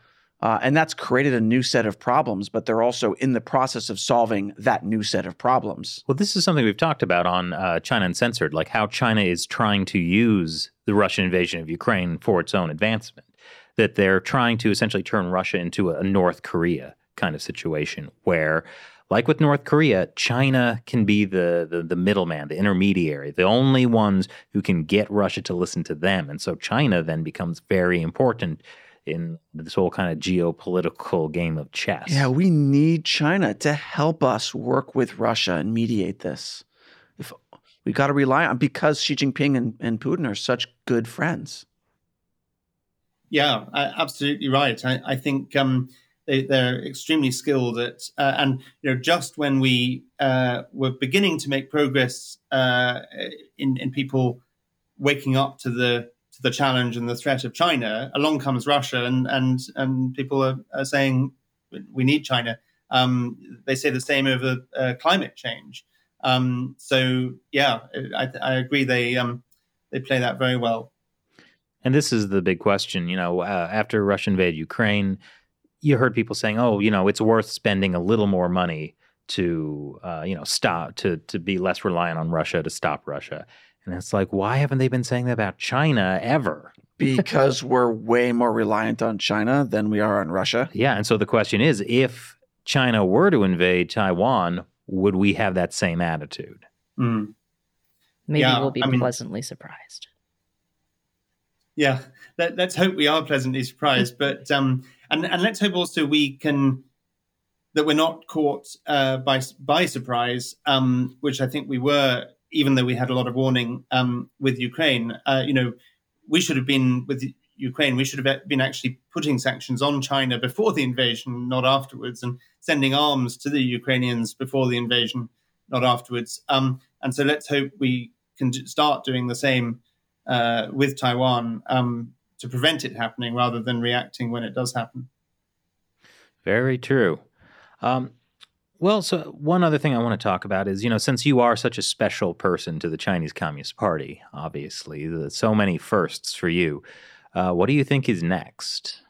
Uh, and that's created a new set of problems, but they're also in the process of solving that new set of problems. Well, this is something we've talked about on uh, China Uncensored, like how China is trying to use the Russian invasion of Ukraine for its own advancement. That they're trying to essentially turn Russia into a North Korea kind of situation where like with North Korea, China can be the, the, the middleman, the intermediary, the only ones who can get Russia to listen to them. And so China then becomes very important in this whole kind of geopolitical game of chess. Yeah, we need China to help us work with Russia and mediate this. If we got to rely on because Xi Jinping and, and Putin are such good friends. Yeah, absolutely right. I, I think um, they, are extremely skilled at, uh, and you know, just when we uh, were beginning to make progress uh, in in people waking up to the to the challenge and the threat of China, along comes Russia, and and and people are, are saying we need China. Um, they say the same over uh, climate change. Um, so yeah, I, I agree. They um, they play that very well. And this is the big question. You know, uh, after Russia invaded Ukraine, you heard people saying, "Oh, you know, it's worth spending a little more money to, uh, you know, stop to to be less reliant on Russia to stop Russia." And it's like, why haven't they been saying that about China ever? because we're way more reliant on China than we are on Russia. Yeah, and so the question is, if China were to invade Taiwan, would we have that same attitude? Mm. Maybe yeah, we'll be I pleasantly mean, surprised. Yeah, let, us hope we are pleasantly surprised. but um, and and let's hope also we can that we're not caught uh, by by surprise, um, which I think we were, even though we had a lot of warning um, with Ukraine. Uh, you know, we should have been with Ukraine. We should have been actually putting sanctions on China before the invasion, not afterwards, and sending arms to the Ukrainians before the invasion, not afterwards. Um, and so let's hope we can start doing the same uh, with Taiwan um, to prevent it happening rather than reacting when it does happen. Very true. Um, well, so one other thing I want to talk about is, you know, since you are such a special person to the Chinese Communist Party, obviously, so many firsts for you. Uh, what do you think is next?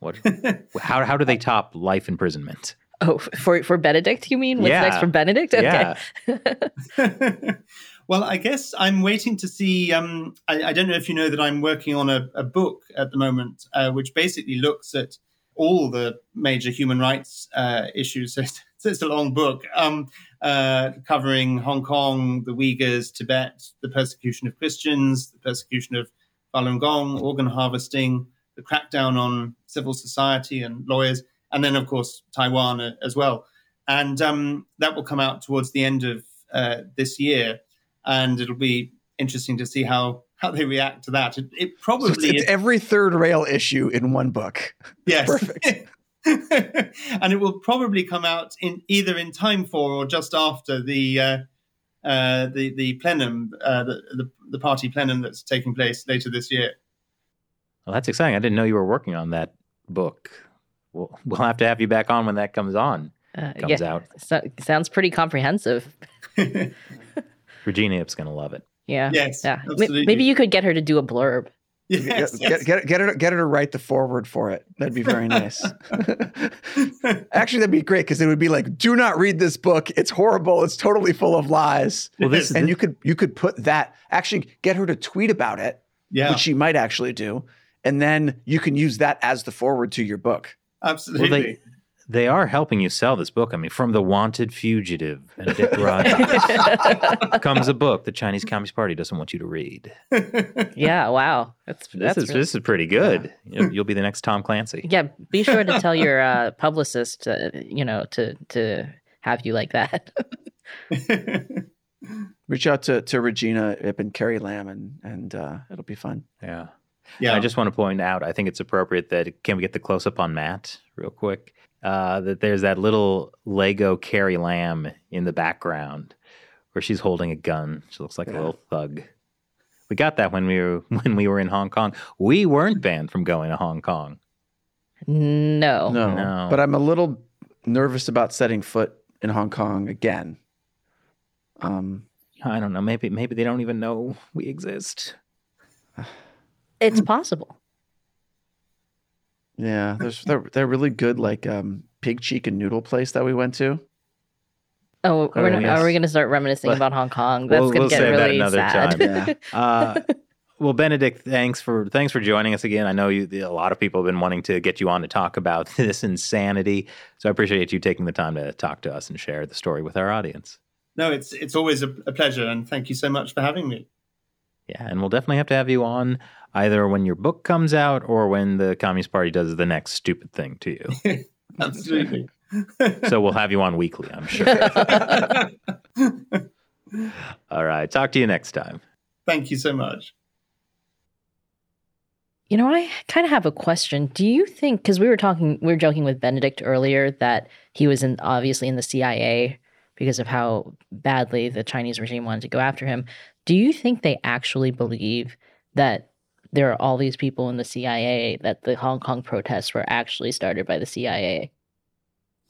What? how how do they top life imprisonment? Oh, for for Benedict, you mean? What's yeah. next for Benedict? Okay. Yeah. Well, I guess I'm waiting to see. Um, I, I, don't know if you know that I'm working on a, a book at the moment, uh, which basically looks at all the major human rights uh, issues. So it's, a long book um, uh, covering Hong Kong, the Uyghurs, Tibet, the persecution of Christians, the persecution of Falun Gong, organ harvesting, the crackdown on civil society and lawyers, and then, of course, Taiwan uh, as well. And um, that will come out towards the end of uh, this year and it'll be interesting to see how how they react to that. It, it probably so it's, every third rail issue in one book. Yes, perfect. and it will probably come out in either in time for or just after the uh, uh, the the plenum, uh, the, the, the party plenum that's taking place later this year. Well, that's exciting. I didn't know you were working on that book. We'll we'll have to have you back on when that comes on. Uh, comes yeah, out. So, sounds pretty comprehensive. Regina Ip's going to love it. Yeah. Yes. Yeah. Absolutely. Maybe you could get her to do a blurb. Yes, get, yes. Get, get, her get her to write the foreword for it. That'd be very nice. Actually, that'd be great because it would be like, "Do not read this book. It's horrible. It's totally full of lies." Well, this and you could you could put that. Actually, get her to tweet about it, yeah. which she might actually do, and then you can use that as the foreword to your book. Absolutely. Well, they, they are helping you sell this book. I mean, from the wanted fugitive Benedict Rogers comes a book the Chinese Communist Party doesn't want you to read. Yeah, wow, that's, that's this is really, this is pretty good. Yeah. You'll, you'll, be the next Tom Clancy. Yeah, be sure to tell your uh, publicist, uh, you know, to to have you like that. Reach out to to Regina Ip and Carrie Lam, and and uh, it'll be fun. Yeah. Yeah. I just want to point out, I think it's appropriate that can we get the close up on Matt real quick? Uh, that there's that little Lego Carrie Lam in the background where she's holding a gun. She looks like yeah. a little thug. We got that when we were when we were in Hong Kong. We weren't banned from going to Hong Kong. No. No. no. But I'm a little nervous about setting foot in Hong Kong again. Um I don't know. Maybe maybe they don't even know we exist. It's possible. Yeah, there's they're, they're really good like um, pig cheek and noodle place that we went to. Oh, we're Oh, not, yes. are we going to start reminiscing But- about Hong Kong? That's We'll- going we'll to get save that really another sad. time. Yeah. Uh, well, Benedict, thanks for thanks for joining us again. I know you, a lot of people have been wanting to get you on to talk about this insanity, so I appreciate you taking the time to talk to us and share the story with our audience. No, it's it's always a, a pleasure, and thank you so much for having me. Yeah, and we'll definitely have to have you on either when your book comes out or when the Communist Party does the next stupid thing to you. Absolutely. so we'll have you on weekly, I'm sure. All right, talk to you next time. Thank you so much. You know, I kind of have a question. Do you think because we were talking, we were joking with Benedict earlier that he was in obviously in the CIA because of how badly the Chinese regime wanted to go after him. Do you think they actually believe that there are all these people in the CIA that the Hong Kong protests were actually started by the CIA?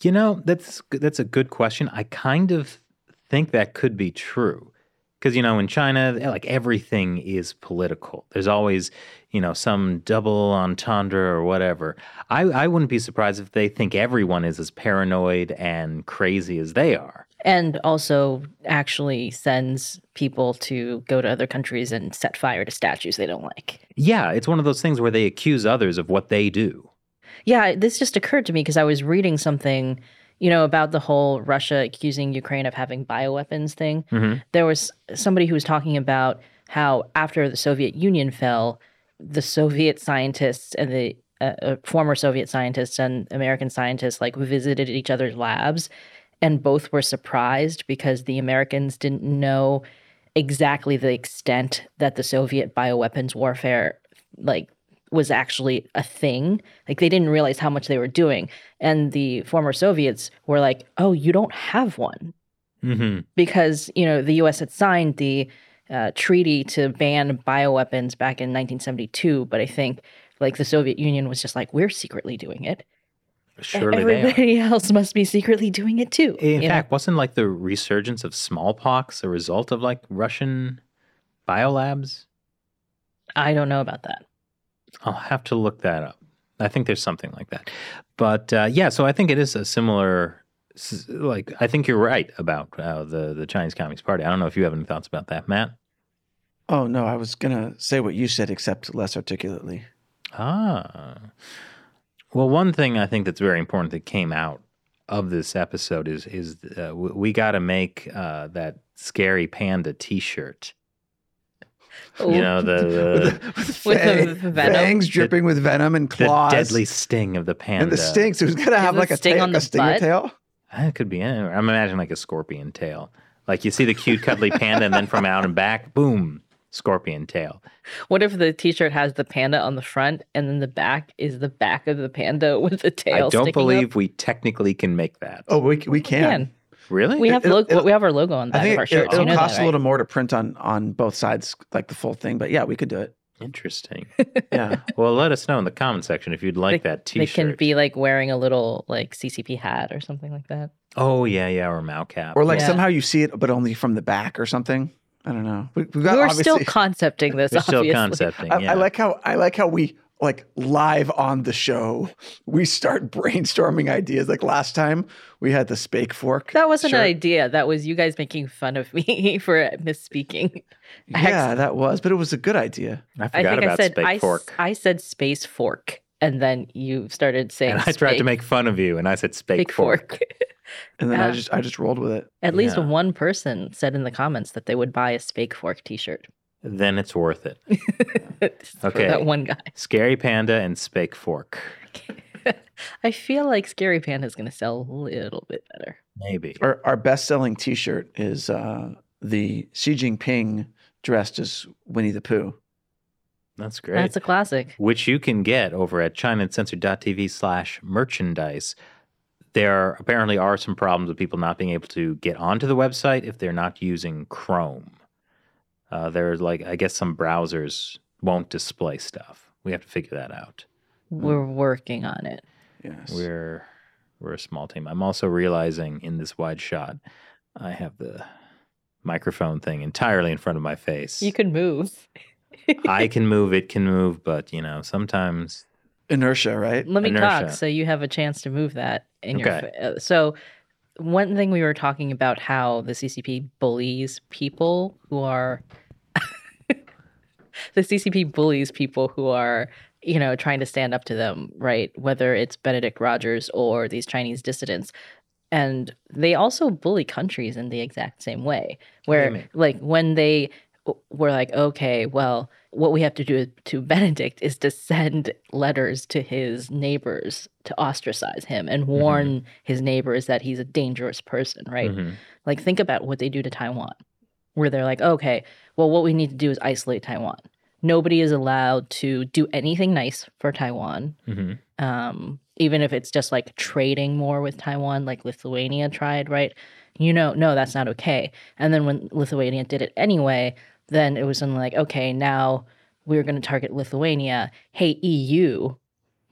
You know, that's that's a good question. I kind of think that could be true. Because, you know, in China, eh, like everything is political. There's always, you know, some double entendre or whatever. I, I wouldn't be surprised if they think everyone is as paranoid and crazy as they are. And also actually sends people to go to other countries and set fire to statues they don't like. Yeah, it's one of those things where they accuse others of what they do. Yeah, this just occurred to me because I was reading something, you know, about the whole Russia accusing Ukraine of having bioweapons thing. Mhm. There was somebody who was talking about how after the Soviet Union fell, the Soviet scientists and the uh, uh, former Soviet scientists and American scientists like visited each other's labs, and both were surprised because the Americans didn't know exactly the extent that the Soviet bioweapons warfare like was actually a thing. Like they didn't realize how much they were doing. And the former Soviets were like, "Oh, you don't have one." hmm Because, you know, the US had signed the uh, treaty to ban bioweapons back in 1972, but I think like the Soviet Union was just like, "We're secretly doing it. Surely they are. Everybody else must be secretly doing it too." In you know? fact, wasn't like the resurgence of smallpox a result of like Russian biolabs? I don't know about that. I'll have to look that up. I think there's something like that. But uh, yeah, so I think it is a similar. Like I think you're right about uh, the the Chinese Communist Party. I don't know if you have any thoughts about that, Matt. Oh no, I was gonna say what you said, except less articulately. Ah, well, one thing I think that's very important that came out of this episode is is uh, we got to make uh, that scary panda T-shirt. Ooh. You know the the, with, With fang- the venom? fangs dripping with venom and the claws, deadly sting of the panda. and the stinks. It was gonna have like a, sting tail, on the a stinger butt? tail. Uh, It could be anywhere. I'm imagining like a scorpion tail. Like you see the cute cuddly panda, and then from out and back, boom, scorpion tail. What if the T-shirt has the panda on the front, and then the back is the back of the panda with the tail? I don't believe up? we technically can make that. Oh, we we can. Can. really? We have It'll- logo. it'll- we have our logo on the I think of our it, shirts. will you know cost that, a little more to print on on both sides, like the full thing. But yeah, we could do it. Interesting. Yeah. well, let us know in the comment section if you'd like They- that They T-shirt. It can be like wearing a little like CCP hat or something like that. Oh yeah, yeah, or Mao cap. or like Yeah. somehow you see it, but only from the back or something. I don't know. We, we've got We're still concepting this. We're still concepting. I, yeah. I like how I like how we like live on the show. We start brainstorming ideas. Like last time, we had the spake fork. That wasn't an idea. That was you guys making fun of me for misspeaking. Yeah, that was, but it was a good idea. I I forgot think I about said Spake I, s- Fork. I said space fork, and then you started saying and I tried to make fun of you, and I said Spake big Fork. fork. And then I just I just rolled with it. At least Yeah. one person said in the comments that they would buy a Spake Fork T-shirt. Then it's worth it. Just for Okay. that one guy. Scary Panda and Spake Fork. I feel like Scary Panda is going to sell a little bit better. Maybe. Our our best selling T shirt is uh, the Xi Jinping dressed as Winnie the Pooh. That's great. That's a classic. which you can get over at chinacensored.tv slash merchandise. There apparently are some problems with people not being able to get onto the website if they're not using Chrome. Uh, there's like, I guess some browsers won't display stuff. We have to figure that out. We're working on it. Yes. We're we're a small team. I'm also realizing in this wide shot, I have the microphone thing entirely in front of my face. You could move. I can move, it can move, but you know, sometimes Inertia, right? Let me Inertia. talk so you have a chance to move that in your Okay. fa- uh, so one thing we were talking about how the CCP bullies people who are the CCP bullies people who are you know trying to stand up to them right whether it's Benedict Rogers or these Chinese dissidents and they also bully countries in the exact same way What do you where like when they were like okay well what we have to do to benedict is to send letters to his neighbors to ostracize him and warn his neighbors that he's a dangerous person right Mhm. like think about what they do to taiwan where they're like okay well what we need to do is isolate taiwan nobody is allowed to do anything nice for taiwan Mhm. um, even if it's just like trading more with Taiwan, like Lithuania tried, right? You know, no, that's not okay. And then when Lithuania did it anyway, then it was something like, okay, now we're going to target Lithuania. Hey, EU,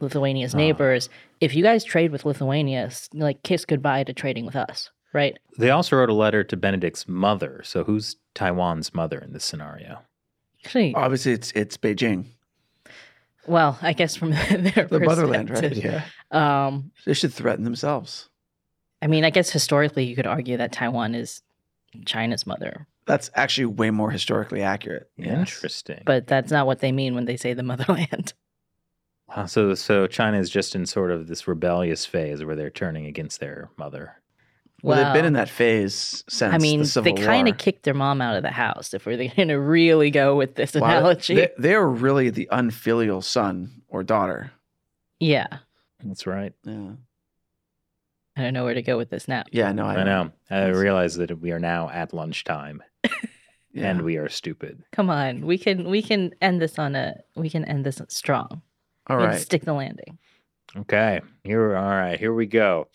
Lithuania's Ah. neighbors, if you guys trade with Lithuania, like kiss goodbye to trading with us, right? They also wrote a letter to Benedict's mother. So who's Taiwan's mother in this scenario? Actually, Obviously, it's it's Beijing, well, I guess from their the motherland, right? Yeah, Um, they should threaten themselves. I mean, I guess historically you could argue that Taiwan is China's mother, That's actually way more historically accurate. Yes. Interesting. but that's not what they mean when they say the motherland. Wow, so so China is just in sort of this rebellious phase where they're turning against their mother. Well, they've been in that phase since I mean, the Civil they kind of kicked their mom out of the house. If we're going to really go with this Wow, analogy, They, they're really the unfilial son or daughter. yeah, That's right. Yeah. I don't know where to go with this now. Yeah. No, I, I know. I realize that we are now at lunchtime Yeah. and we are stupid. Come on, we can we can end this on a we can end this strong. All We right. stick the landing. Okay. Here all right, here we go.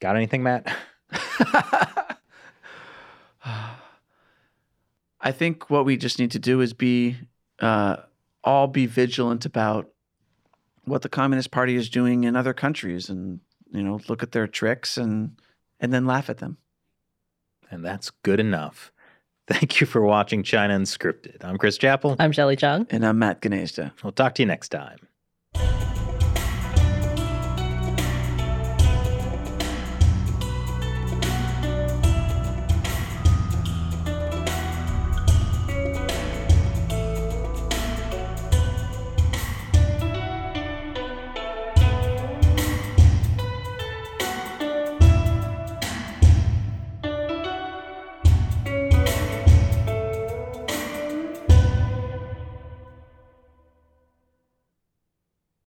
Got anything, Matt? I think what we just need to do is be uh, all be vigilant about what the Communist Party is doing in other countries, and you know, look at their tricks and and then laugh at them. And that's good enough. Thank you for watching China Unscripted. I'm Chris Chappell. I'm Shelley Zhang. And I'm Matt Gnaizda. We'll talk to you next time.